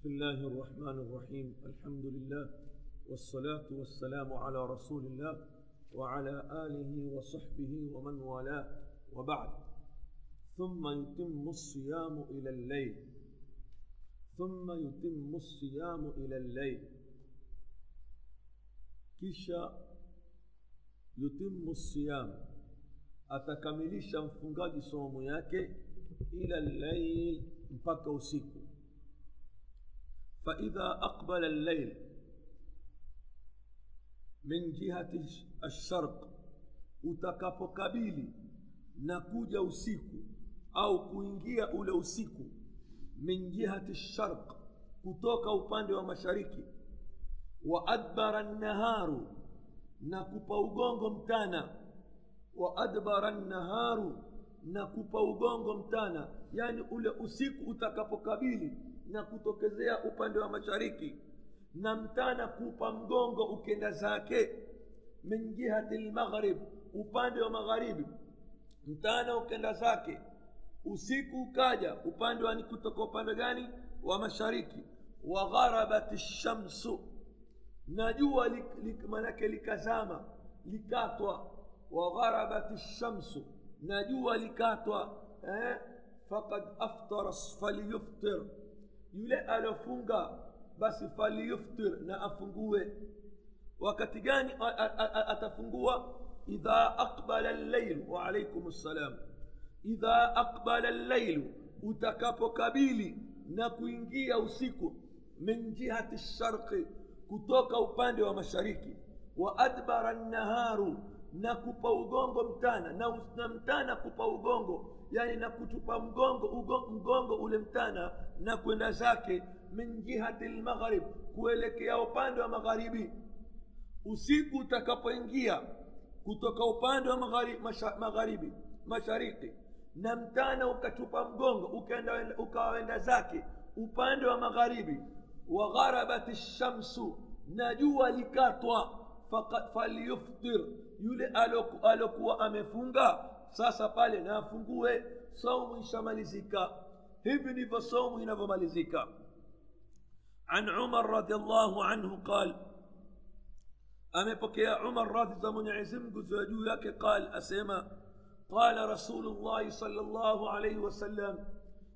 بسم الله الرحمن الرحيم. الحمد لله والصلاة والسلام على رسول الله وعلى آله وصحبه ومن والاه وبعد. ثم يتم الصيام إلى الليل. ثم يتم الصيام إلى الليل. kisha yutimu siyam atakamilisha mfungaji somo yake ila llail mpaka faidha أقبل llail min jihati الشرق utakapokabili na kuja usiku au kuingia ule usiku min jihati sharq kutoka upande wa mashariki wa adbara naharu na kupa ugongo mtana wa adbara naharu na kupa ugongo mtana yani ule usiku utakapokabili na kutokezea upande wa mashariki na mtana kupa mgongo ukenda zake. Min jihati lmaghrib upande wa magharibi mtana ukenda zake. Usiku ukaja upande wa kutoka upande gani? Wa mashariki. Wa gharabat lshamsu na jua li, li, manake likazama likatwa. Wa gharabat lshamsu na jua likatwa eh? fakad aftara falyuftir yule alofunga basi falyuftir na afungue wakati gani atafungua idha aqbala llail wa alaikum ssalam idha aqbala llailu utakapokabili na kuingia usiku min jihati sharqi kutoka upande wa mashariki wa adbara naharu na kupa ugongo mtana na, na mtana kupa ugongo. Yani na kutupa mgongo ugo, mgongo ule mtana na kwenda zake min jihati lmagharib kuelekea upande wa magharibi. Usiku utakapoingia kutoka upande wa magharibi, masha, magharibi mashariki na mtana ukatupa mgongo ukawaenda zake upande wa magharibi wa gharabat shamsu na jua likatwa falyuftir yule alokuwa amefunga sasa pale na afungue saumu ishamalizika hivi ndivyo saumu inavyomalizika عن عمر رضي الله عنه قال radhi za mwenyezi mungu ziwa juu yake qal asema qala rasulullahi salllahu alaihi wasallam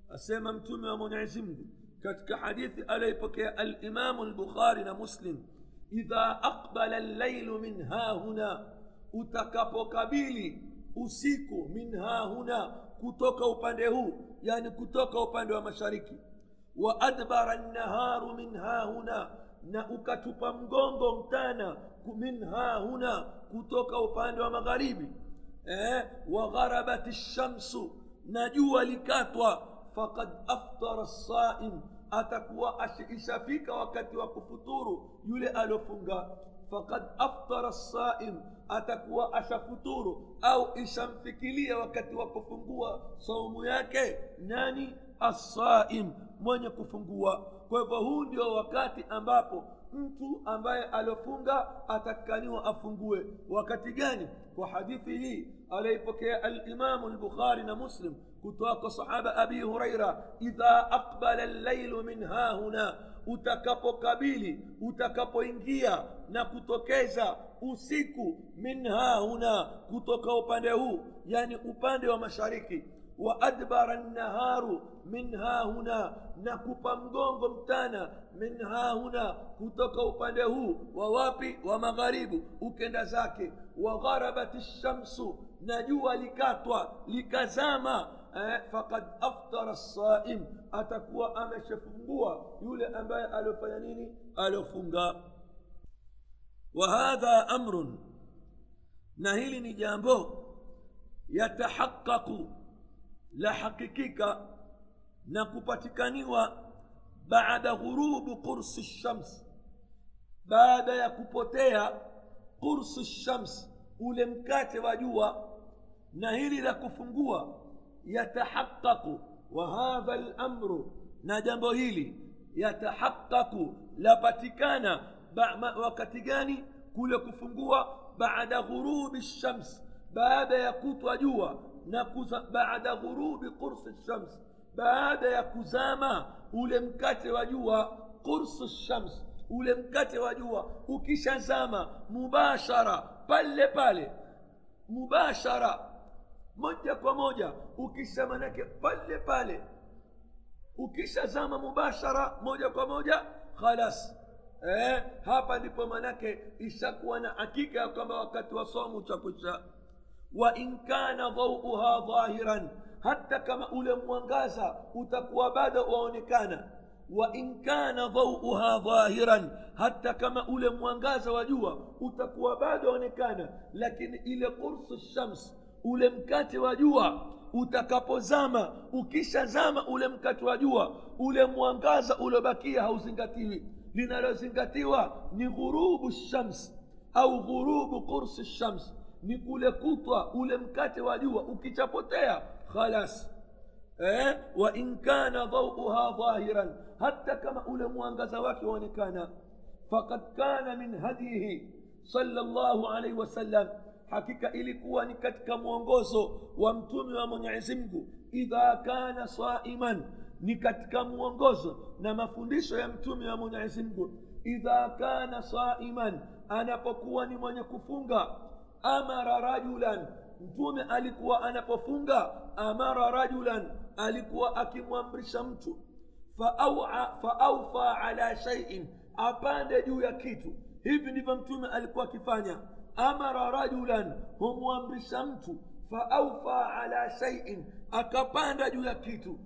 asema mtume wa mwenyezi mungu katika hadithi aliyoipokea alimamu lbukhari na muslim idha aqbala llailu min hahuna utakapokabili usiku min hahuna kutoka upande huu yani kutoka upande wa mashariki. Wa adbara nnaharu min hahuna na ukatupa mgongo mtana min hahuna kutoka upande wa magharibi. Eh, wa gharabat lshamsu na jua likatwa fakad aftara saim atakuwa ishafika wakati wa kufuturu yule aliofunga fakad aftara saim atakuwa ashafuturu au ishamfikilia wakati wa kufungua saumu yake nani assaim mwenye kufungua kwa hivyo huu ndio wakati mtu ambaye aliofunga atakaniwa afungue wakati gani kwa hadithi hii aliyoipokea alimamu lbukhari na muslim kutoka kwa sahaba abi huraira idha aqbala llailu min hahuna utakapokabili utakapoingia na kutokeza usiku min hahuna kutoka upande huu yani upande wa mashariki wa adbara nnaharu min hahuna na kupa mgongo mtana min hahuna kutoka upande huu wa wapi? Wa magharibu ukenda zake. Wa gharabat lshamsu na jua likatwa likazama eh, fakad aftara saim atakuwa ameshafungua yule ambaye aliofanya nini? Aliofunga hadha amrun na hili ni jambo yatahaqaqu la hakikika na kupatikaniwa baada ghurubu qursi shams baada ya kupotea qursi shams ule mkate wa jua na hili la kufungua yatahaqaqu wa hadha lamru na jambo hili yatahaqaqu lapatikana wakati gani kule kufungua baada ghurubi shams baada ya kutwa jua na baada ghurubi qursi shams baada ya kuzama ule mkate wa jua qursu shams ule mkate wa jua ukishazama mubashara pale pale mubashara moja kwa moja ukisha manake pale pale ukishazama mubashara moja kwa moja khalas eh, hapa ndipo manake ishakuwa na hakika ya kwamba wakati wa somu utakwisha wa in kana dhauha dhahiran hata kama ule mwangaza utakuwa bado waonekana wa in kana dhauha dhahiran hata kama ule mwangaza wa jua utakuwa bado waonekana lakini ile qursu shams ule mkate wa jua utakapozama ukishazama ule mkate wa jua ule mwangaza uliobakia hauzingatiwi linalozingatiwa ni ghurubu shams au ghurubu qursi shams ni kule kutwa ule mkate wa jua ukichapotea khalas eh? wa in kana dhauha dhahiran hata kama ule mwangaza wake waonekana fakad kana min hadihi sallallahu alaihi wasallam hakika ilikuwa ni katika mwongozo wa mtume wa mwenyezi mungu idha kana saiman ni katika mwongozo na mafundisho ya mtume wa mwenyezi mungu. Idha kana saiman anapokuwa ni mwenye kufunga amara rajulan. Mtume alikuwa anapofunga amara rajulan alikuwa akimwamrisha mtu. Faaufa ala shaiin apande juu ya kitu. Hivi ndivyo mtume alikuwa akifanya. Amara rajulan humwamrisha mtu. Faaufa ala shaiin akapanda juu ya kitu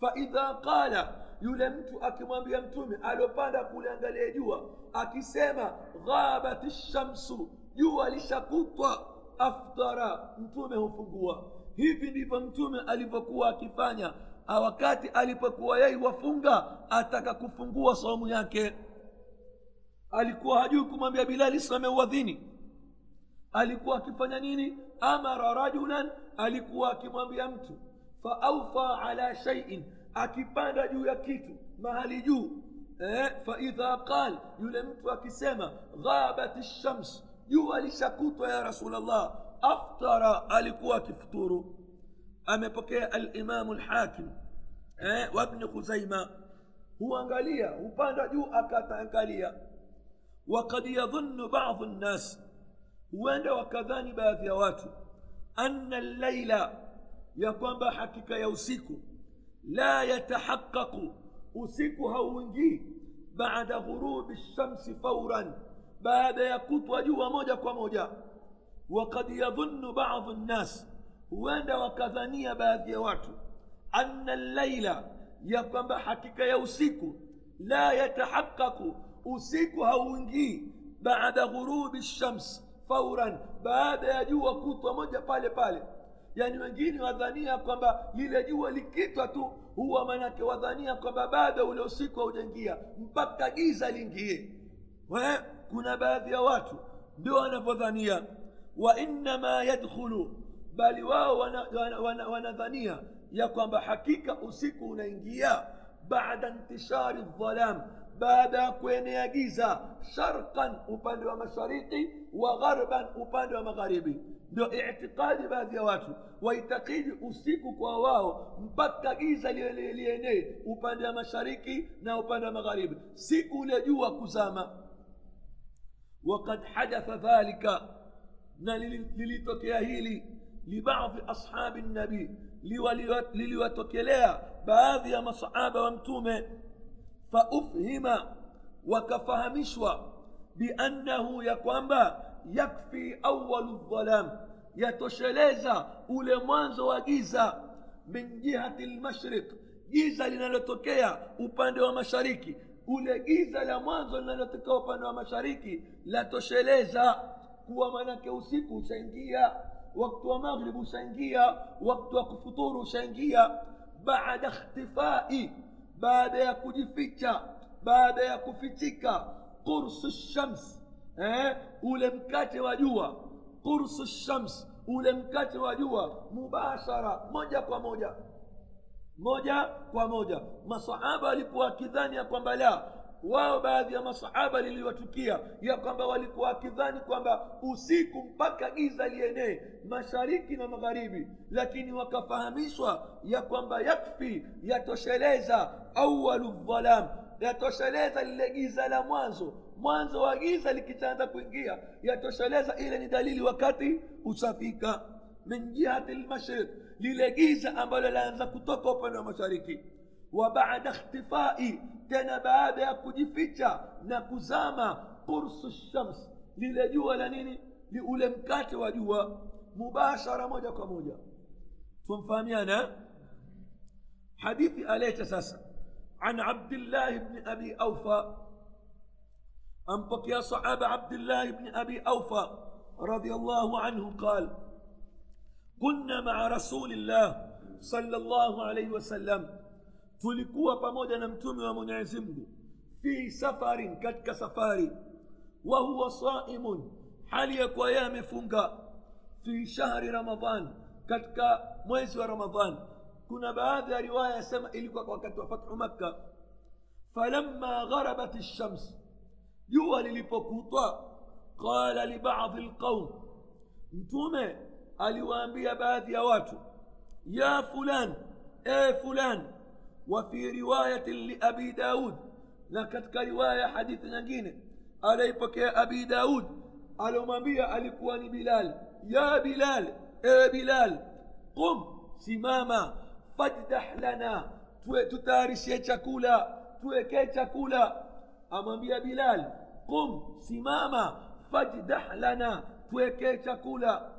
faidha qala yule mtu akimwambia mtume aliopanda kuliangalia jua akisema ghabat shamsu jua lishakutwa aftara mtume hufungua. Hivi ndivyo mtume alivyokuwa akifanya. Wakati alipokuwa yeye wafunga ataka kufungua saumu yake. Alikuwa hajui kumwambia bilali same uadhini alikuwa akifanya nini? Amara rajulan alikuwa akimwambia mtu فأوفى على شيء. أكبان يكيت مهالي جو. إيه؟ فإذا قال يلمت وكسما غابت الشمس. جو لشكوت يا رسول الله. أفطر ألقوا كفطور أما بكي الإمام الحاكم. إيه؟ وابن خزيمة. هو أنغاليا وبان جو أكات أنغاليا وقد يظن بعض الناس. وأنا وكذاني باذيوات أن الليلة ya kwamba hakika ya usiku la yatahaqaqu usiku hauingii baada ghurubi shamsi fauran baada ya kutwa jua moja kwa moja wakad yadhunnu badu nnas huenda wakadhania baadhi ya watu anna llaila ya kwamba hakika ya usiku la yatahaqaqu usiku hauingii baada ghurubi shams fauran baada ya jua kutwa moja pale pale yaani wengine wadhania kwamba lile jua likitwa tu huwa manake wadhania kwamba bado ule usiku haujaingia mpaka giza liingie kuna baadhi ya watu ndio wanavyodhania wa innama yadkhulu bali wao wanadhania wana, wana, wana ya kwamba hakika usiku unaingia baada intishari dhalam baada ya kuenea giza sharqan upande wa mashariki wa gharban upande wa magharibi ndio itikadi baadhi ya watu waitakidi usiku kwa wao mpaka giza lienee upande wa mashariki na upande wa magharibi siku ule jua kuzama wakad hadatha dhalika na lilitokea hili libadhi ashabi nabii liliwatokelea baadhi ya masahaba wa mtume faufhima wakafahamishwa biannahu ya kwamba yakfi awalu dhalam yatosheleza ule mwanzo wa giza min jihati lmashriq giza linalotokea upande wa mashariki ule giza la mwanzo linalotokea upande wa mashariki latosheleza kuwa manake usiku ushaingia wakati wa maghrib ushaingia wakati wa kufuturu ushaingia baada ikhtifai baada ya kujificha baada ya kufichika qursu shams eh, ule mkate wa jua kursu shams ule mkate wa jua mubashara moja kwa moja. Moja kwa moja. Masahaba walikuwa wakidhani ya kwamba la. Wao baadhi ya masahaba liliwatukia ya kwamba walikuwa wakidhani kwamba usiku mpaka giza lienee mashariki na magharibi. Lakini wakafahamishwa ya kwamba yakfi yatosheleza awalu dhalam yatosheleza lile giza la mwanzo mwanzo wa giza likitaanza kuingia yatosheleza ile ni dalili wakati ushafika min jihati lmashriq lile giza ambalo laanza kutoka upande wa mashariki wa baada ikhtifai tena baada ya kujificha na kuzama qursu shams lile jua la nini ni ule mkate wa jua mubashara moja kwa moja tumfahamiana hadithi aleta sasa عن عبد الله بن أبي أوفى. أنبك يا صحابة عبد الله بن أبي أوفى رضي الله عنه قال كنا مع رسول الله صلى الله عليه وسلم تلقوا بمودة نمتم ومنعزمه في سفر كتك سفاري وهو صائم حليك ويام فنقا في شهر رمضان كتك ميز رمضان kuna baadhi ya riwaya yasema ilikuwa wakati wa fathu makka falamma gharabat lshams jua lilipokutwa qala libadhi lqaum mtume aliwaambia baadhi ya watu ya fulan e fulan وفي رواية لأبي داود لكتك رواية حديث نجين عليك يا أبي داود على مبيع ألكوان بلال يا بلال يا بلال قم سماما فاجدح لنا تتارشي chakula tuwekee chakula amwambia bilal qum simama fajdah lana tuwekee chakula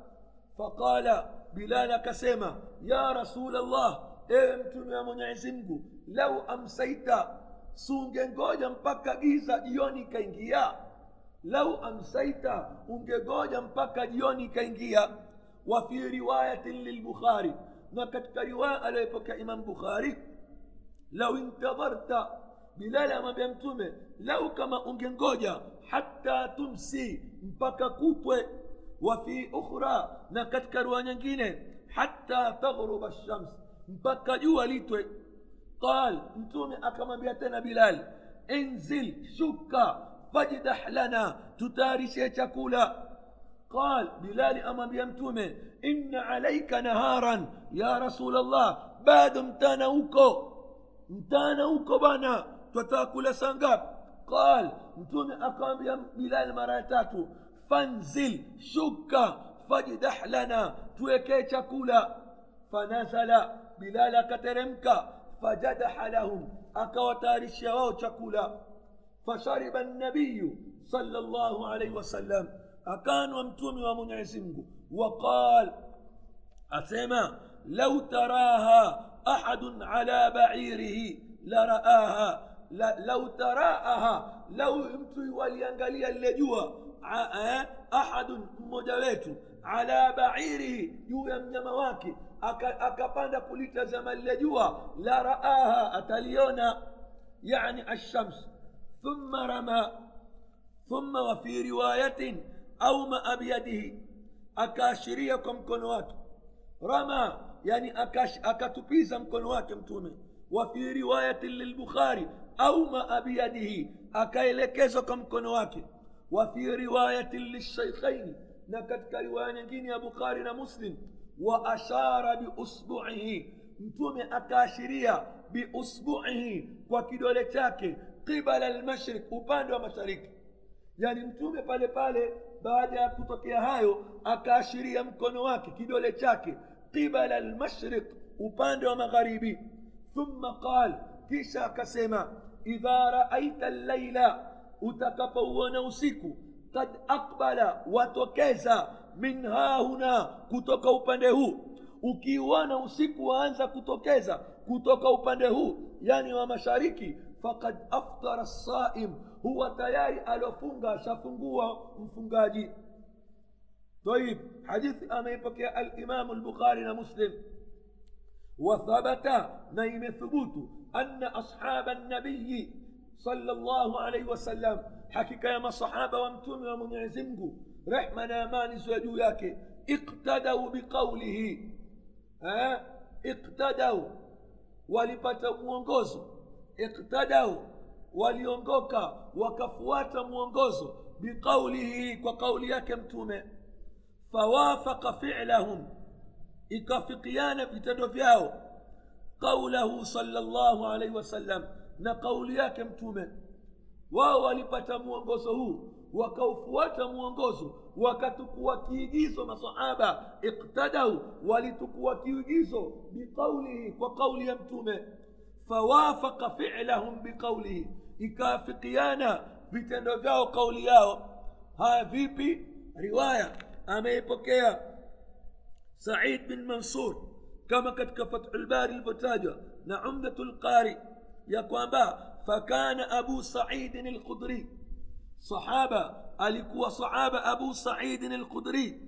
faqala bilal akasema ya rasul allah ewe mtume wa mwenyezi mungu lau amsaita sungengoja mpaka giza jioni ikaingia lau amsaita ungegoja mpaka jioni ikaingia wa fi riwayatin lilbukhari وكتك رواء لك إمام بخاري. لو انتظرت بلال ما بيمتومي لو كما أنجنجوجا حتى تمسي مبكا كوتوة وفي أخرى نكتك رواء حتى تغرب الشمس مبكا جوا قال انتومي أكما بيتنا بلال انزل شكا فجدح لنا تتارشي تقولا قال بلال أمام يمتومه إن عليك نهارا يا رسول الله بعد متانا وكو متانا وكو بنا تتاكل سنغاب. قال متومه أقام بلال مراتاتو فانزل شكا فاجدح لنا تويكي chakula فنزل بلال akateremka fajadaha lahum akawatayarishia wao chakula fashariba nabiyu sala llahu alaihi wasallam akanwa mtume wa mwenyezi mungu waqal asema lau taraha ahadun ala bairihi laraaha lau taraaha lau mtu waliangalia lile jua ahadun mmoja wetu ala bairihi juu ya mnyama wake akapanda kulitazama lile jua la raaha ataliona yani alshams thumma rama thumma wa fi riwayatin auma biyadihi akaashiria kwa mkono wake rama yani akatupiza mkono wake mtume wa fi riwayatin lilbukhari auma biyadihi akaelekezwa kwa mkono wake wa fi riwayatin lilshaykhaini na katika riwaya nyingine ya bukhari na muslim wa ashara biusbuihi mtume akaashiria biusbuihi kwa kidole chake qibala almashriq upande wa mashariki yani mtume pale pale baada ya kutokea hayo akaashiria mkono wake kidole chake qibala almashriq upande wa magharibi thumma qal kisha akasema idha raaita llaila utakapouona usiku kad aqbala watokeza min hahuna kutoka upande huu ukiuona usiku waanza kutokeza kutoka upande huu yani wa mashariki fakad aftara saim huwa tayari alofunga ashafungua mfungaji طيب حديث أما يبكي الإمام البخاري ومسلم. وثبت نيم ثبوت أن أصحاب النبي صلى الله عليه وسلم حكي يا صحابة وامتم ومن يعزمه رحمة أمان زوجو yake اقتدوا بقوله. ها؟ اقتدوا. walipata mwongozo iktadau waliongoka wakafuata mwongozo biqaulihi kwa kauli yake mtume fawafaka filahum ikafikiana vitendo vyao qaulahu salllahu alaihi wasallam na kauli yake mtume wao walipata mwongozo huu wakaufuata mwongozo wakatukua kiigizo masahaba iktadau walitukua kiigizo biqaulihi kwa kauli ya mtume fawafaka filahum biqaulihi ikaafikiana vitendo vyao kauli yao haya vipi riwaya ameipokea said bin mansur kama katika fathu lbari ilivyotajwa na umdatu lqari ya kwamba fakana abu saidin alkhudri sahaba alikuwa sahaba abu saidin alkhudri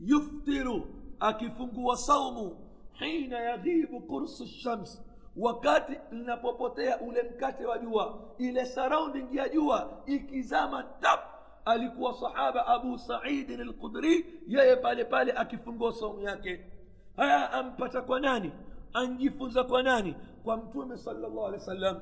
yuftiru akifungua saumu hina yaghibu qursu shams wakati linapopotea ule mkate wa jua ile surrounding ya jua ikizama tap alikuwa sahaba abu saidin alkhudri yeye pale pale akifungua saumu yake haya ampata kwa nani anjifunza kwa nani kwa mtume salllah alehi wasallam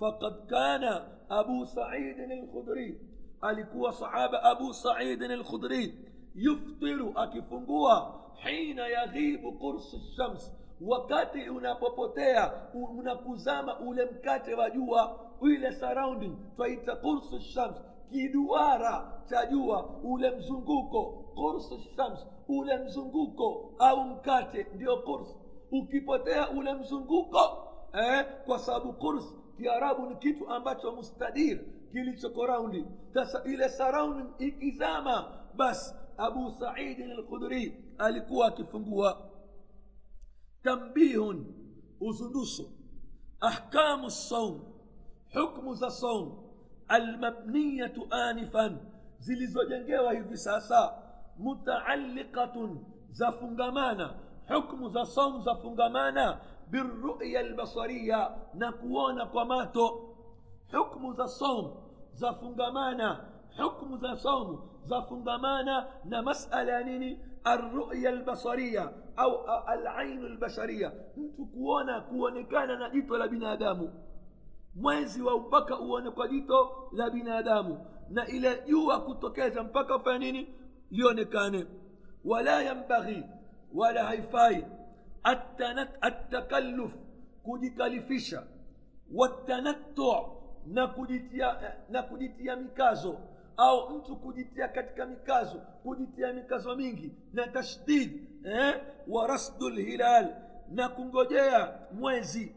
فقد كان أبو سعيد الخدري alikuwa sahaba abu saidin alkhudri yuftiru akifungua hina yaghibu qursu shams wakati unapopotea unakuzama ule mkate wa jua ile surrounding twaita kursu shams kiduara cha jua ule mzunguko kursu shams ule mzunguko au mkate ndio kurs ukipotea ule mzunguko eh, kwa sababu kurs kiarabu ni kitu ambacho mustadir kilichoko raundi sasa ile surrounding ikizama basi abu saidin alkhudri alikuwa akifungua تنبيه أذنص أحكام الصوم حكم ذا صوم المبنية آنفا. زلز وجنجيوه في ساسا. متعلقة ذا فنغمانا. حكم ذا صوم ذا فنغمانا. بالرؤية البصرية. نقوانا قماتو حكم ذا صوم ذا فنغمانا. حكم ذا صوم ذا فنغمانا. نمسألة arruya albasariya au alainu albashariya mtu kuona kuonekana na jito la binadamu mwezi wa mpaka uone kwa jito la binadamu na ile jua kutokeza mpaka ufanya nini lionekane wala yambaghi wala haifai التكلف kujikalifisha watanattu na kujitia na kujitia mikazo au mtu kujitia katika mikazo kujitia mikazo mingi na tashdid eh? wa rasdu lhilal na kungojea mwezi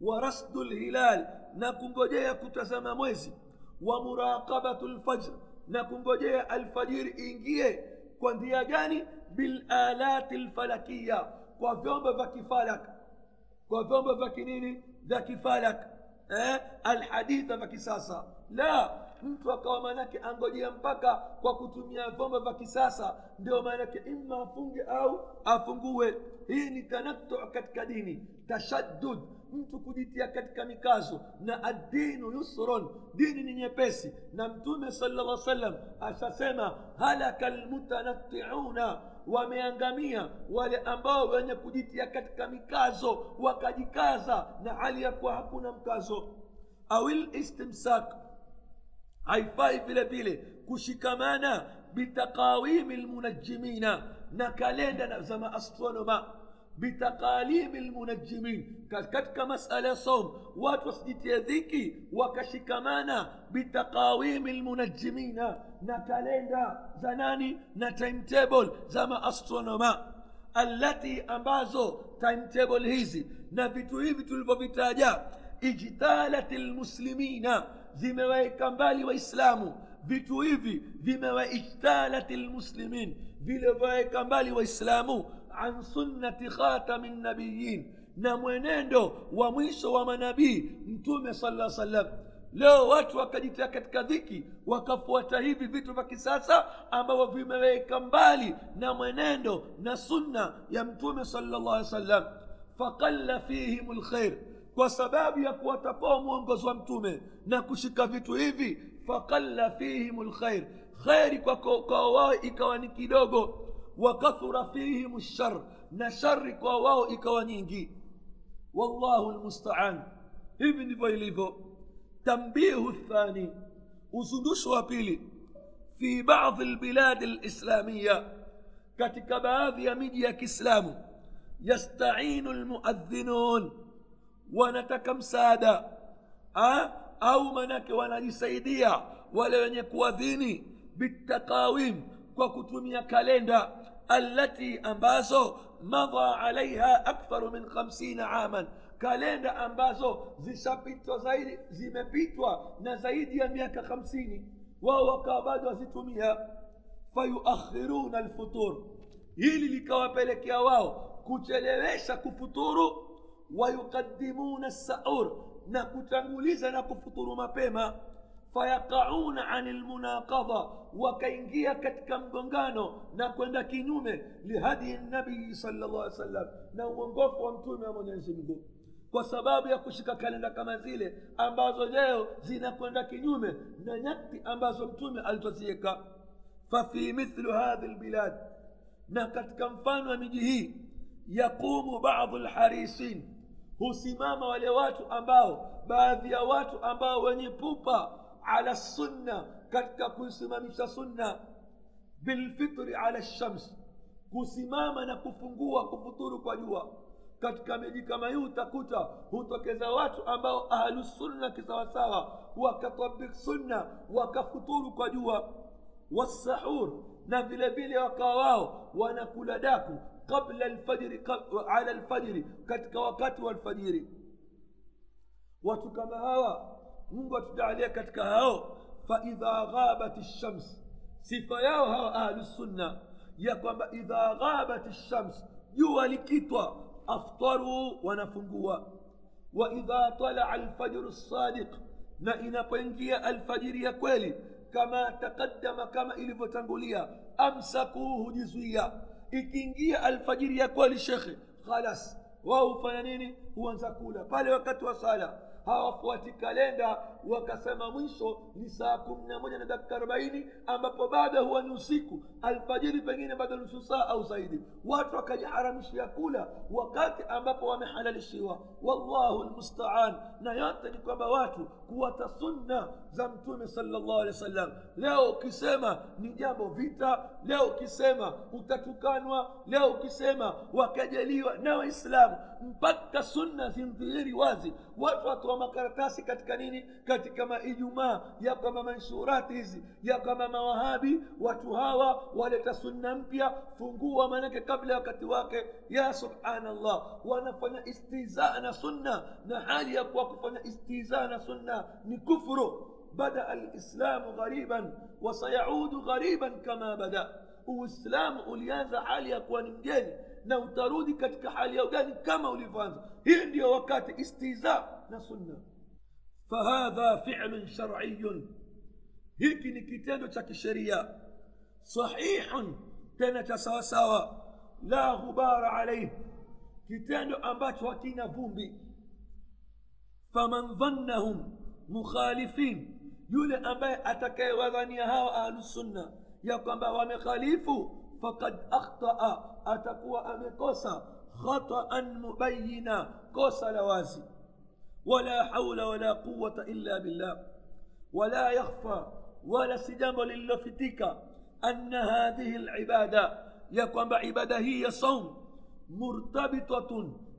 wa rasdu lhilal na kungojea kutazama mwezi wa muraqabatu lfajr na kungojea alfajiri iingie kwa njia gani bilalati lfalakiya kwa vyombo vya kifalak kwa vyombo vya kinini vya kifalak eh? alhaditha vya kisasa la mtu akawa maanake angojea mpaka kwa kutumia vyombo vya kisasa. Ndio maanake ima afunge au afungue. Hii ni tanattu katika dini tashaddud. Mtu kujitia katika mikazo na addinu yusron dini ni nyepesi. Na mtume sala llah sallam ashasema halaka lmutanattiuna wameangamia wale ambao wenye kujitia katika mikazo wakajikaza na hali ya kuwa hakuna mkazo. Au listimsak haifai vile vile kushikamana bitaqawimi lmunajimina na kalenda za maastronoma bitaqalimi lmunajimin katika masala ya saum watu wasijitie dhiki wakashikamana bitaqawimi lmunajimina na kalenda za nani na timetable za maastronoma allati ambazo timetable hizi na vitu hivi tulivyovitaja ijtalat lmuslimina zimewaweka waislamu vitu hivi vimewaijtalat lmuslimin vilivyowaweka mbali waislamu an sunnati khatami nabiyin na mwenendo wa mwisho wa manabii mtume sala salam leo watu wakajitia katika dhiki wakafuata hivi vitu vya kisasa ambavyo vimeweka mbali na mwenendo na sunna ya mtume sala llah alih wasallam faqalla fihim lkhair kwa sababu ya kuwatapoa mwongozo wa mtume na kushika vitu hivi faqalla fihim lkhair kheri kwa wao ikawa ni kidogo wakathura fihim lshar na shari kwa wao ikawa nyingi wallahu lmustaan hivi ndivyo ilivyo tambihu الثاني uzundusho wa pili fi baadhi lbiladi lislamiya katika baadhi ya miji ya kiislamu yastainu lmuadhinun wanataka msaada au manake wanajisaidia wale wenye kuadhini bitakawim kwa kutumia kalenda allati ambazo madha alaiha aktharu min 50 aman kalenda ambazo zishapitwa zaidi zimepitwa na zaidi ya miaka hamsini wao wakawa bado wazitumia fayuakhiruna lfutur hili likawapelekea wao kuchelewesha kufuturu wayuqadimuna saur na kutanguliza na kufuturu mapema fayaqauna ani lmunaqadha wakaingia katika mgongano na kwenda kinyume lihadii nabii sala llah alih sallam na uongofu wa mtume wa mwenyezi mungu kwa sababu ya kushika kalenda kama zile ambazo leo zinakwenda kinyume na nyakti ambazo mtume alitoziweka fafi mithlu hadhi lbilad na katika mfano wa miji hii yaqumu badu lharisin husimama wale watu ambao baadhi ya watu ambao wenye pupa ala sunna katika kuisimamisha sunna. Bilfitri ala lshams kusimama na kufungua kufuturu kwa jua. Katika miji kama hii utakuta hutokeza watu ambao ahlusunna kisawasawa wakatabik sunna wakafuturu kwa jua. Wasahur na vile vile wakawa wao wanakula daku قبل الفجر على الفجر كتك وقت الفجر. وتكما هوا نقطع عليك كتك هوا. فإذا غابت الشمس سفياو هوا أهل السنة. يقوم إذا غابت الشمس يوالي كتوى أفطروا ونفنقوا وإذا طلع الفجر الصادق نئنا بينجي الفجر يكوالي كما تقدم كما إلي فتنقوليا أمسكوه جزويا. Ikiingia alfajiri ya kweli shekhe khalas wao hufanya nini huanza kula pale wakati wa sala hawafuati kalenda wakasema mwisho ni saa kumi na moja na dakika arobaini ambapo baada huwa ni usiku alfajiri pengine bado nusu saa au zaidi watu wakajiharamishia kula wakati ambapo wamehalalishiwa wallahu lmustaan na yote ni kwamba watu kuwata sunna za mtume salllah alehi wa sallam leo ukisema ni jambo vita leo ukisema utatukanwa leo ukisema wakajaliwa na waislamu mpaka sunna zimdhihiri wazi watu makaratasi katika nini katika maijumaa ya kwamba manshurati hizi ya kwamba mawahabi watu hawa waleta sunna mpya fungua manake kabla ya wakati wake ya subhanallah wanafanya istizaa na sunna na hali ya kuwa kufanya istizaa na sunna ni kufru بدا الاسلام غريبا وسيعود غريبا كما بدا uislamu ulianza hali ya kuwa ni mgeni na utarudi katika hali ya ugani kama ulivyoanza hii ndiyo wakati istiza لا سنة. فهذا فعل شرعي. هيك نكتاد تكشرية صحيح تنت سوا سوا. لا غبار عليه. كتاد أمبات وكينا فومبي فمن ظنهم مخالفين. يولى أمبا أتكي وظنيها أهل السنة. يقوم ومخالف فقد أخطأ. أتكوى أمكوسا خطأ مبينا. كوسا لوازي. ولا حول ولا قوة إلا بالله. ولا يخفى ولا سجام للفتك أن هذه العبادة يقوم بعبادة هي صوم مرتبطة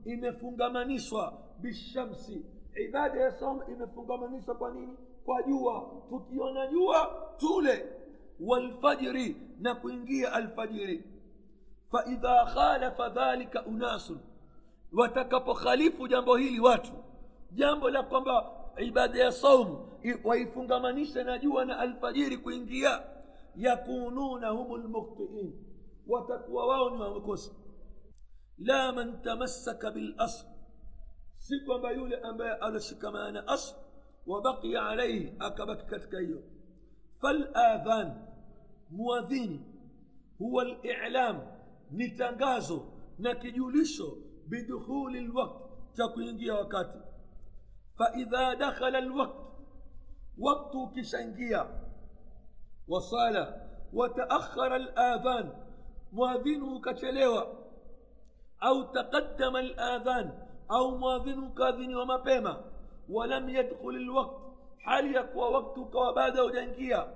إمفنغمانيسوا بالشمس. عبادة صوم إمفنغمانيسوا قنين قدوة تكيون جوا تولى والفجر نقنجي الفجر. فإذا خالف ذلك أناس. وتكب خليف جنبه لواتو jambo la kwamba ibada ya saumu waifungamanishe na jua na alfajiri kuingia yakununa hum lmukhtiin watakuwa wao ni wamekosa la man tamassaka bilasl si kwamba yule ambaye aloshikamana na asl wabaqiya alaihi akabaki katika hiyo faladhan muadhini huwa lilam ni tangazo na kijulisho bidukhuli lwakt cha kuingia wakati فإذا دخل الوقت وقت كشنجية وصالة وتأخر الآذان مواذنه كتليوة أو تقدم الآذان أو مواذنه كاذن وما بيما ولم يدخل الوقت حاليك ووقتك وبعد وجنجية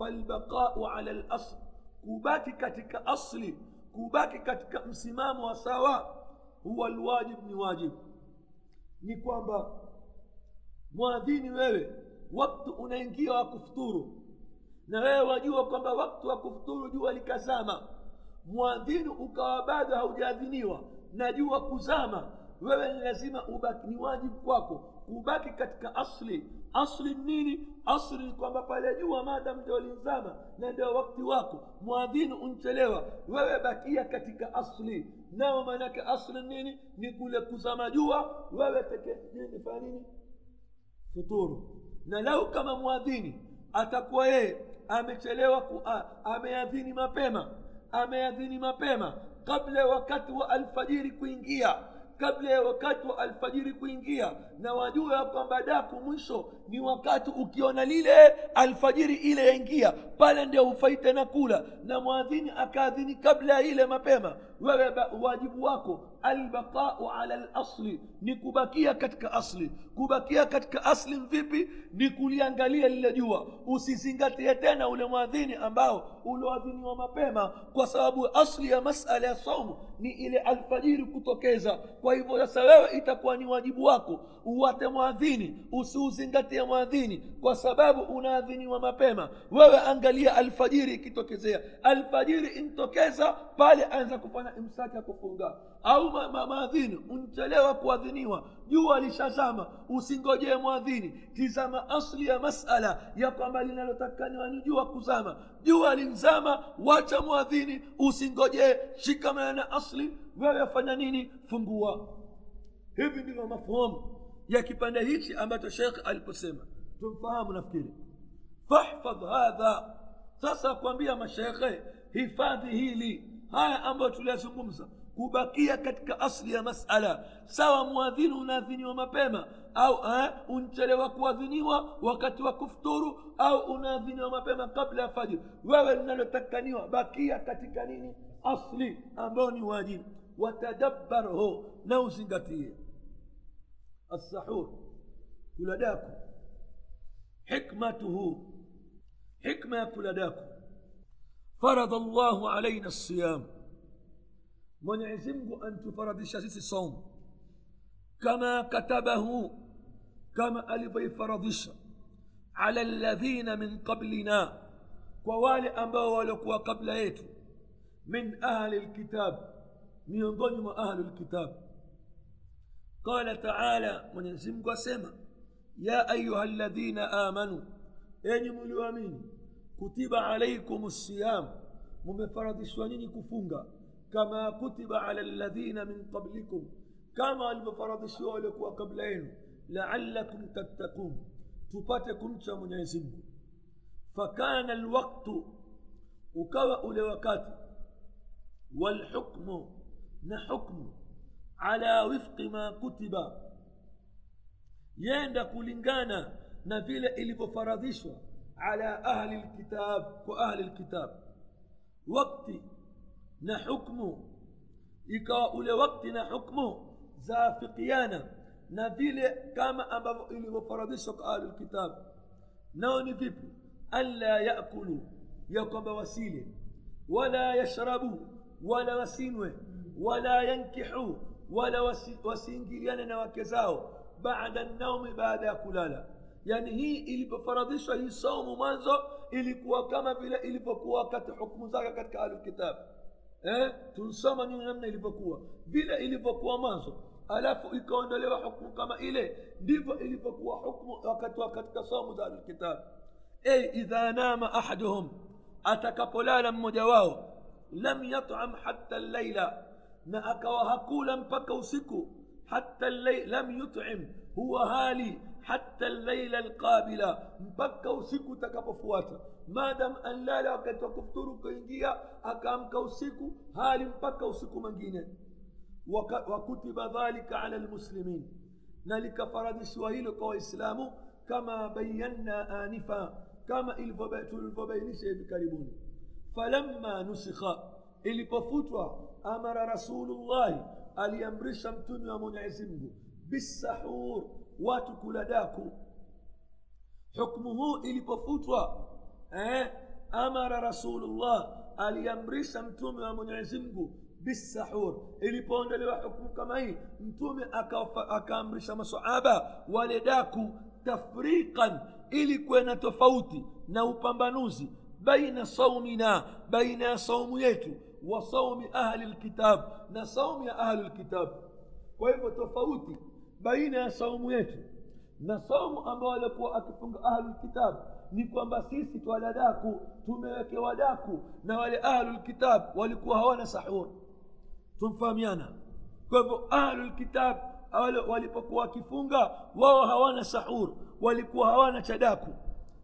فالبقاء على الأصل كوباكي كتك أصلي كوباكي كتك مسمام وسواء هو الواجب نواجب نكوان بقى mwadhini wewe waktu unaingia wa kufuturu. Na wewe wajua kwamba waktu wa kufuturu jua likazama. Mwadhini ukawa bado haujaadhiniwa na jua kuzama wewe ni lazima ubaki ni wajibu kwako kubaki katika asli. Asli nini? Asli ni kwamba pale jua madam ndio linzama na ndio wakti wako. Mwadhini unchelewa wewe bakia katika asli. Nao maanake asli nini? Ni kule kuzama jua wewe teke futuru. Na lau kama mwadhini atakuwa yeye amechelewa ameadhini mapema ameadhini mapema kabla ya wakati wa alfajiri kuingia kabla ya wakati wa alfajiri kuingia. Na wajua ya kwamba daku mwisho ni wakati ukiona lile alfajiri ile yaingia pale ndio hufai tena kula. Na mwadhini akaadhini kabla ya ile mapema wewe wajibu wako albaqau ala lasli ni kubakia katika asli. Kubakia katika asli vipi? Ni kuliangalia lile jua. Usizingatie tena ule mwadhini ambao ulioadhiniwa mapema kwa sababu asli ya masala ya saumu ni ile alfajiri kutokeza. Kwa hivyo sasa wewe itakuwa ni wajibu wako uwate mwadhini. Usiuzingatie mwadhini kwa sababu unaadhiniwa mapema. Wewe angalia alfajiri ikitokezea. Alfajiri intokeza pale anza kufanya imsaki ya kufunga. Au maadhini ma, unchelewa kuadhiniwa jua lishazama usingojee mwadhini tizama asli ya masala ya kwamba linalotakaniwa ni jua kuzama jua linzama wacha mwadhini usingojee shikamana na asli wewe fanya nini fungua hivi ndivyo mafuhumu ya kipande hichi ambacho shekh aliposema tumfahamu nafikiri fahfadh hadha sasa kuambia mashekhe hifadhi hili haya ambayo tuliyazungumza kubakia katika asli ya masala sawa mwadhini unaadhiniwa mapema au eh, unchelewa kuadhiniwa wakati wa kufuturu au unaadhiniwa mapema kabla ya fajiri wewe linalotakaniwa bakia katika nini asli ambayo ni wajibu watadabbarhu na uzingatie السحور kula daku hikmatuhu hikma ya kula daku فرض الله علينا الصيام mwenyezi mungu antufaradhisha sisi saum kama katabahu kama alivyoifaradhisha ala ladhina min qablina kwa wale ambao waliokuwa kabla yetu min ahli lkitab miongoni mwa ahli lkitab قال تعالى mwenyezi mungu asema ya ayuha ladhina amanu enyi mlioamini kutiba alaikum siyam mumefaradhishwa nyinyi kufunga كما كتب على الذين من قبلكم. كما المفرد الشوالك وقبلين لعلكم تتقون. تباتكم تشامون يزمون فكان الوقت وكوا لوقات والحكم نحكم على وفق ما كتب. يندى كولينغانا نفيل إلي بفرضيشو على أهل الكتاب وأهل الكتاب. وقتي نحكمه إكا أولي وقتنا حكمه ذا فقيانا كما أبو إلي وفرادشك آل الكتاب نوني فيب ألا يأكلوا يقوم بوسيلة ولا يشربوا ولا وسينوا ولا ينكحوا ولا وسينجيانا وكزاو بعد النوم بعد أكلالا يعني هي اللي بفرضيشها هي صوم ومنزو اللي كوا كما بلا اللي بكوا كت حكم زاكا كت كآل الكتاب eh? tunsoma nini namna ilivyokuwa vile ilivyokuwa mwanzo alafu ikaondolewa hukumu kama ile ndivyo ilivyokuwa hukumu wakati wa katika saumu za ahlulkitab ey idha nama ahaduhum atakapolala mmoja wao lam yatam hatta llaila na akawa hakula mpaka usiku hatta lam yutim huwa hali حتى الليلة القابلة. مبكى وسيكو تكبفواتا. ما دام أن لا لا كنت كفتورو كينجيا أكام كوسيكو هالي مبكى وسيكو مانجينا وك... وكتب ذلك على المسلمين. نالك فردس سوهيل قوى كما بينا آنفا كما الفبات الفبين سيد كريبون فلما نسخ إلي بفوتوا أمر رسول الله أليمرشم تنوى منعزمه. بالسحور watu kula daku hukmu huu ilipofutwa eh, amara rasulullah aliamrisha mtume wa mwenyezi mungu bisahur ilipoondolewa hukmu kama hii mtume akaamrisha masahaba wale daku tafriqan ili kuwe na tofauti na upambanuzi baina saumina baina ya saumu yetu wa saumi ahli lkitab na saumu ya ahli lkitab kwa hivyo tofauti baina ya saumu yetu na saumu ambao walikuwa akifunga ahlu lkitab ni kwamba sisi twala daku tumewekewa daku na wale ahlu lkitab walikuwa hawana sahur tumfahamiana kwa hivyo ahlu lkitab walipokuwa wakifunga wao hawana sahur walikuwa hawana chadaku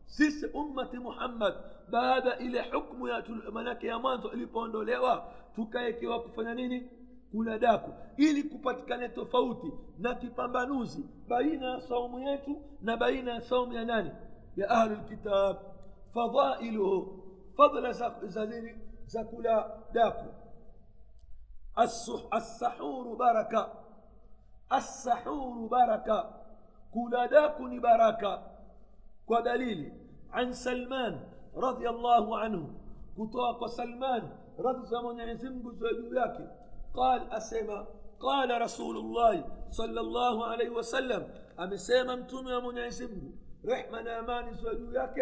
sisi ummati muhammad baada ile hukmu ya manake ya mwanzo ilipoondolewa tukaekewa kufanya nini kula daku ili kupatikane tofauti na kipambanuzi baina ya saumu yetu na baina ya saumu ya nani ya ahlu lkitab fadhailuhu fadla za nini za kula daku assahuru baraka assahuru baraka kula daku ni baraka kwa dalili an salman radiallahu anhu kutoka kwa salman radhi za mwenyezi ziwe juu yake قال أسيما قال رسول الله صلى الله عليه وسلم أمسيما متومي من يسمه رحمة أمان سوجوياك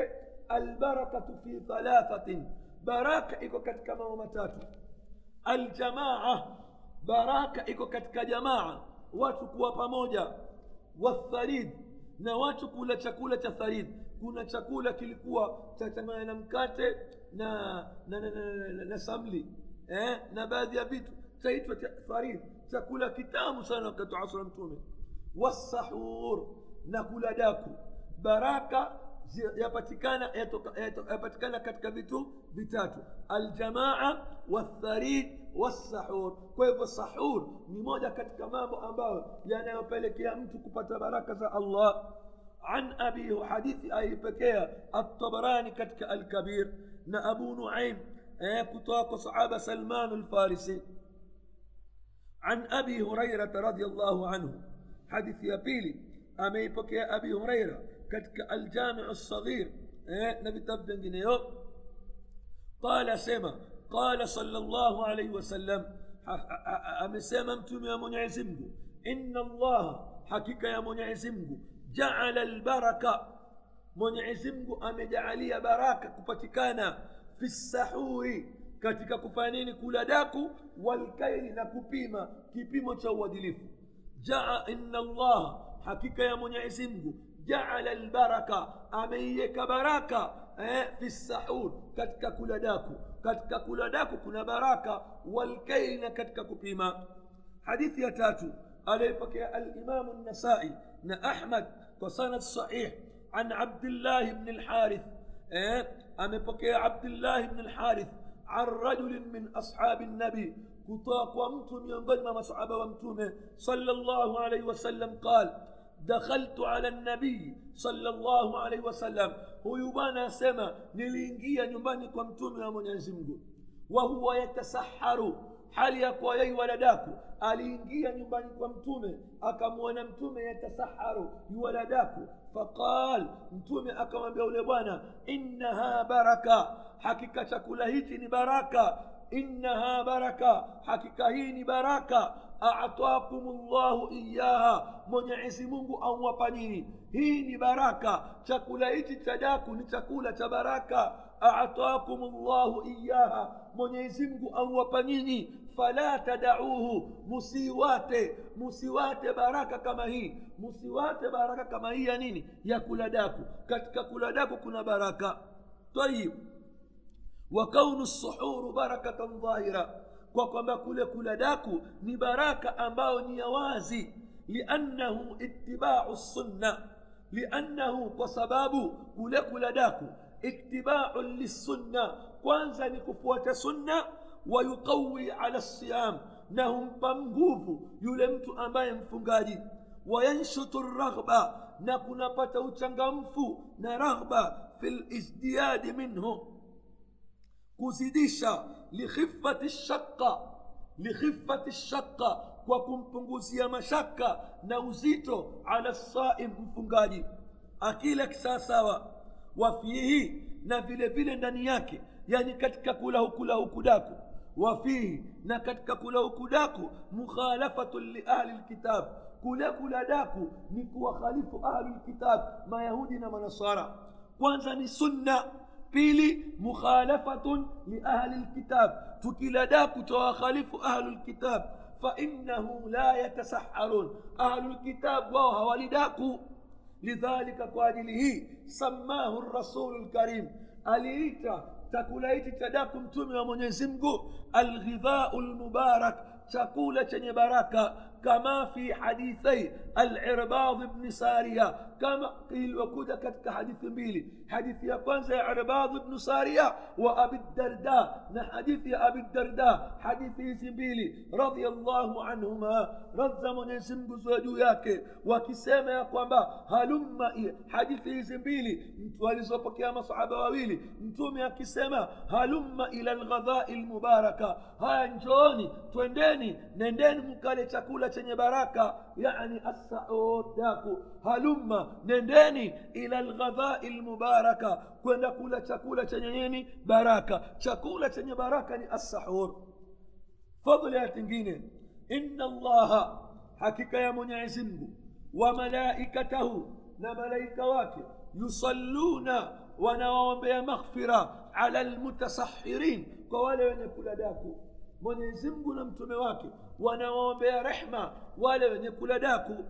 البركة في ثلاثة. بركة إكو كتك مومتات الجماعة بركة إكو كتك جماعة. واتكوا pamoja والثريد na watu kula chakula cha tharid kuna chakula kilikuwa chachanganya na mkate na na, na, na, na, na samli eh? na baadhi ya vitu سيد فتأثارين سكولا كتام سنة عصر تومن والسحور نكولا داكو بركة يباتكانا يباتكانا كتك بيتو بيتاتو. الجماعة والثريد والسحور. كيف السحور؟ نموذا كتك مامو أمباو. يعني يا أبالك يا أمتك بركة الله. عن أبي حديث أي بكيا الطبراني كتك الكبير. نأبو نعيم. إيه، كتاك صحابة سلمان الفارسي. عن أبي هريرة رضي الله عنه. حديث يبيلي. أمي بكي أبي هريرة. كتك الجامع الصغير. نبي تبدأ جنيو قال سما قال صلى الله عليه وسلم. أمي سما متم يا منعزمه إن الله حقيقة يا منعزمه جعل البركة. منعزمه أمجعلي بركة. كبتكانا. في السحور. Katika kufanya nini kula daku walkaili na kupima kipimo cha uadilifu jaa inna allah hakika ya mwenyezi mungu jaala lbaraka ameiweka baraka eh, fi sahur katika kula daku katika kula daku kuna baraka walkaili na katika kupima hadithi ya tatu aliyepokea alimamu nasai na ahmad kwa sanad sahih an abdillahi bni lharith eh, amepokea abdillahi bni lharith عن رجل من أصحاب النبي. كتاك ومتم ينضم مصعب ومتومه صلى الله عليه وسلم قال دخلت على النبي صلى الله عليه وسلم. هو سما نلينجيا mtume wa Mwenyezi Mungu wa huwa yatasahharu hali ya kuwa yeye waladaku aliingia nyumbani kwa mtume akamwona mtume yatasaharu yuwaladaku faqal mtume akamwambia ule bwana innaha baraka hakika chakula hichi ni baraka innaha baraka hakika hii ni baraka atakum llahu iyaha mwenyezi mungu auwapa nyinyi hii ni baraka chakula hichi cha daku ni chakula cha baraka atakum llahu iyaha mwenyezi mungu auwapa nyinyi fala tadauhu musiwate musiwate baraka kama hii musiwate baraka kama hii ya nini ya kula daku katika kula daku kuna baraka tayib wa kaunu suhuru barakatan dhahira kwa kwamba kule kula daku ni baraka ambayo ni ya wazi liannahu itibau sunna liannahu kwa sababu kule kula daku itibau lissunna kwanza ni kufuata sunna wayuqawi ala siyam na humpa nguvu yule mtu ambaye mfungaji wayanshutu raghba na kunapata uchangamfu na raghba fi lizdiyadi minhu kuzidisha likhifati shaqa likhifati shaqa kwa kumpunguzia mashaka na uzito ala saim mfungaji akila kisawasawa wafihi na vile vile ndani yake yani katika kula hukula hukudaku wafihi na katika kula hukudaku mukhalafatun liahli lkitab kule kula daku ni kuwakhalifu ahlu lkitab mayahudi na manasara kwanza ni sunna pili mukhalafatun liahli lkitab tukila daku tawakhalifu ahlu lkitab fainahu la yatasaharun ahlu lkitab wao hawalidaku lidhalika kwa ajili hii samahu rasulu lkarim aliita chakula hichi cha daku mtume wa mwenyezi mungu alghidhau lmubarak chakula chenye baraka bni saria kama ilivyokuja katika hadithi mbili hadithi ya kwanza ya irbadh bnu saria wa abi darda na hadithi ya abi darda hadithi hizi mbili radiallahu anhuma radza mwenyezi mungu ziwa juu yake wakisema ya kwamba halumma hadithi hizi mbili walizopokea masahaba wawili mtume akisema halumma ila lghadhai lmubaraka haya njooni twendeni nendeni mkale chakula chenye baraka yani assaur daku halumma nendeni ila lghadhai lmubaraka kwenda kula chakula chenye nini baraka chakula chenye baraka ni assahur fadhila ya tingine inna allaha hakika ya mwenyezi mungu wa malaikatahu na malaika wake yusalluna wanawaombea maghfira ala lmutasahirin kwa wale wenye kula daku mwenyezi mungu na mtume wake wanawaombea rehma wale wenye kula daku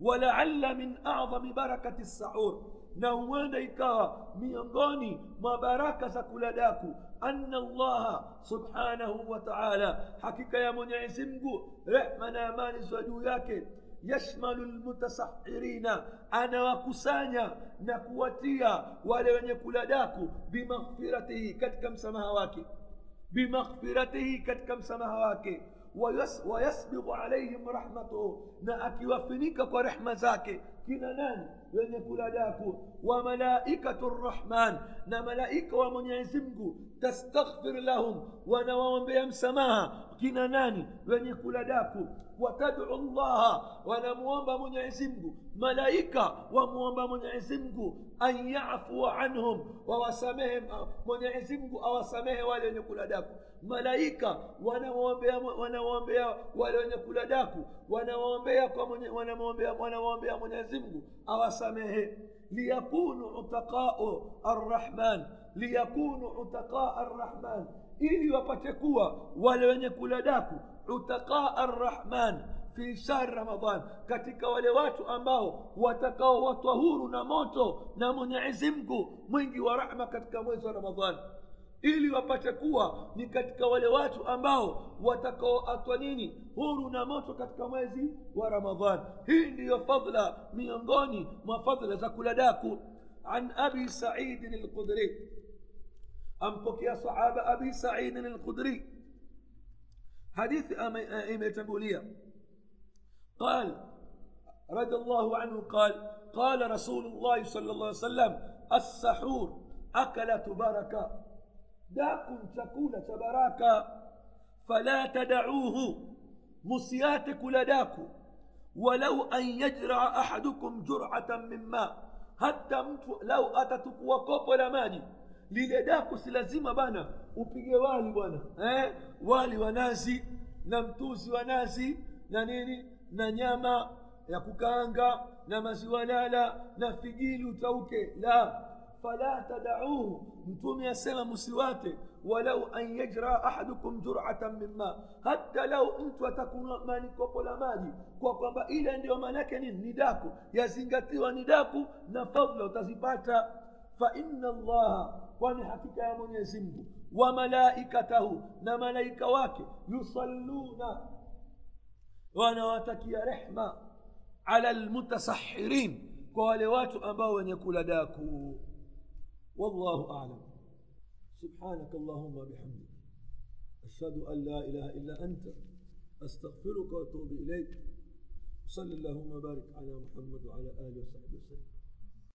walaalla min adhami barakati sahur na huenda ikawa miongoni mwa baraka za kula daku anna allaha subhanahu wa taala hakika ya mwenyezi mungu rehma na amani za juu yake yashmalu lmutasahirina anawakusanya na kuwatia wale wenye kula daku bimaghfiratihi katika msamaha wake بمغفرته كتكم سماواك. ويس ويسبق عليهم رحمته. نأكي وفنيك ورحمة زاكي كنا نان wenye kula daku wa malaikatu rrahman na malaika wa mwenyezi mungu tastaghfir lahum wanawaombea msamaha kina nani wenye kula daku watadu llaha wanamuomba mwenyezi mungu malaika wamuomba mwenyezi mungu an yafua anhum wawasamehe mwenyezi mungu awasamehe wale wenye kula daku malaika wanawaombea wanawaombea wale wenye kula daku wanawaombea kwa wanawaombea mwenyezi mungu awasamehe liyakunu utaqau arrahman liyakunu utaqaa arrahman ili wapate kuwa wale wenye kula daku utaqaa arrahman fi shahri ramadan katika wale watu ambao watakaowatwa huru na moto na mwenyezi mungu mwingi wa rahma katika mwezi wa ramadhani ili wapate kuwa ni katika wale watu ambao watakaoatwa nini huru na moto katika mwezi wa ramadhan hii ndiyo fadla miongoni mwa fadla za kula daku an abi saidin lqudri ampokea sahaba abi saidin lqudri hadithi imetangulia قال رضي الله عنه قال قال رسول الله صلى الله عليه وسلم السحور أكلة بركة cha baraka fala tadauhu musiate kula daku walau an yajraa ahadukum juratan min ma hata mtu lau atatukua kopo la maji lile daku si lazima bana upige wali bwana eh? wali wa nazi na mtuzi wa nazi na nini na nyama ya kukaanga na maziwa lala na figili utauke la fala tadauhu mtume asema msiwate walau an yajra ahadukum juratan min ma hata lau mtu atakunywa kopo la maji kwa kwamba ile ndio maanake nini ni daku yazingatiwa ni daku na fadla utazipata fa inna allaha kwani hakika ya mwenyezi mungu wa malaikatahu na malaika wake yusalluna wanawatakia rehma ala lmutasahirin kwa wale watu ambao wenye kula daku والله أعلم. سبحانك اللهم وبحمدك. أشهد أن لا إله إلا أنت. أستغفرك وأتوب إليك. صلى اللهم وبارك على محمد وعلى آله وصحبه وسلم.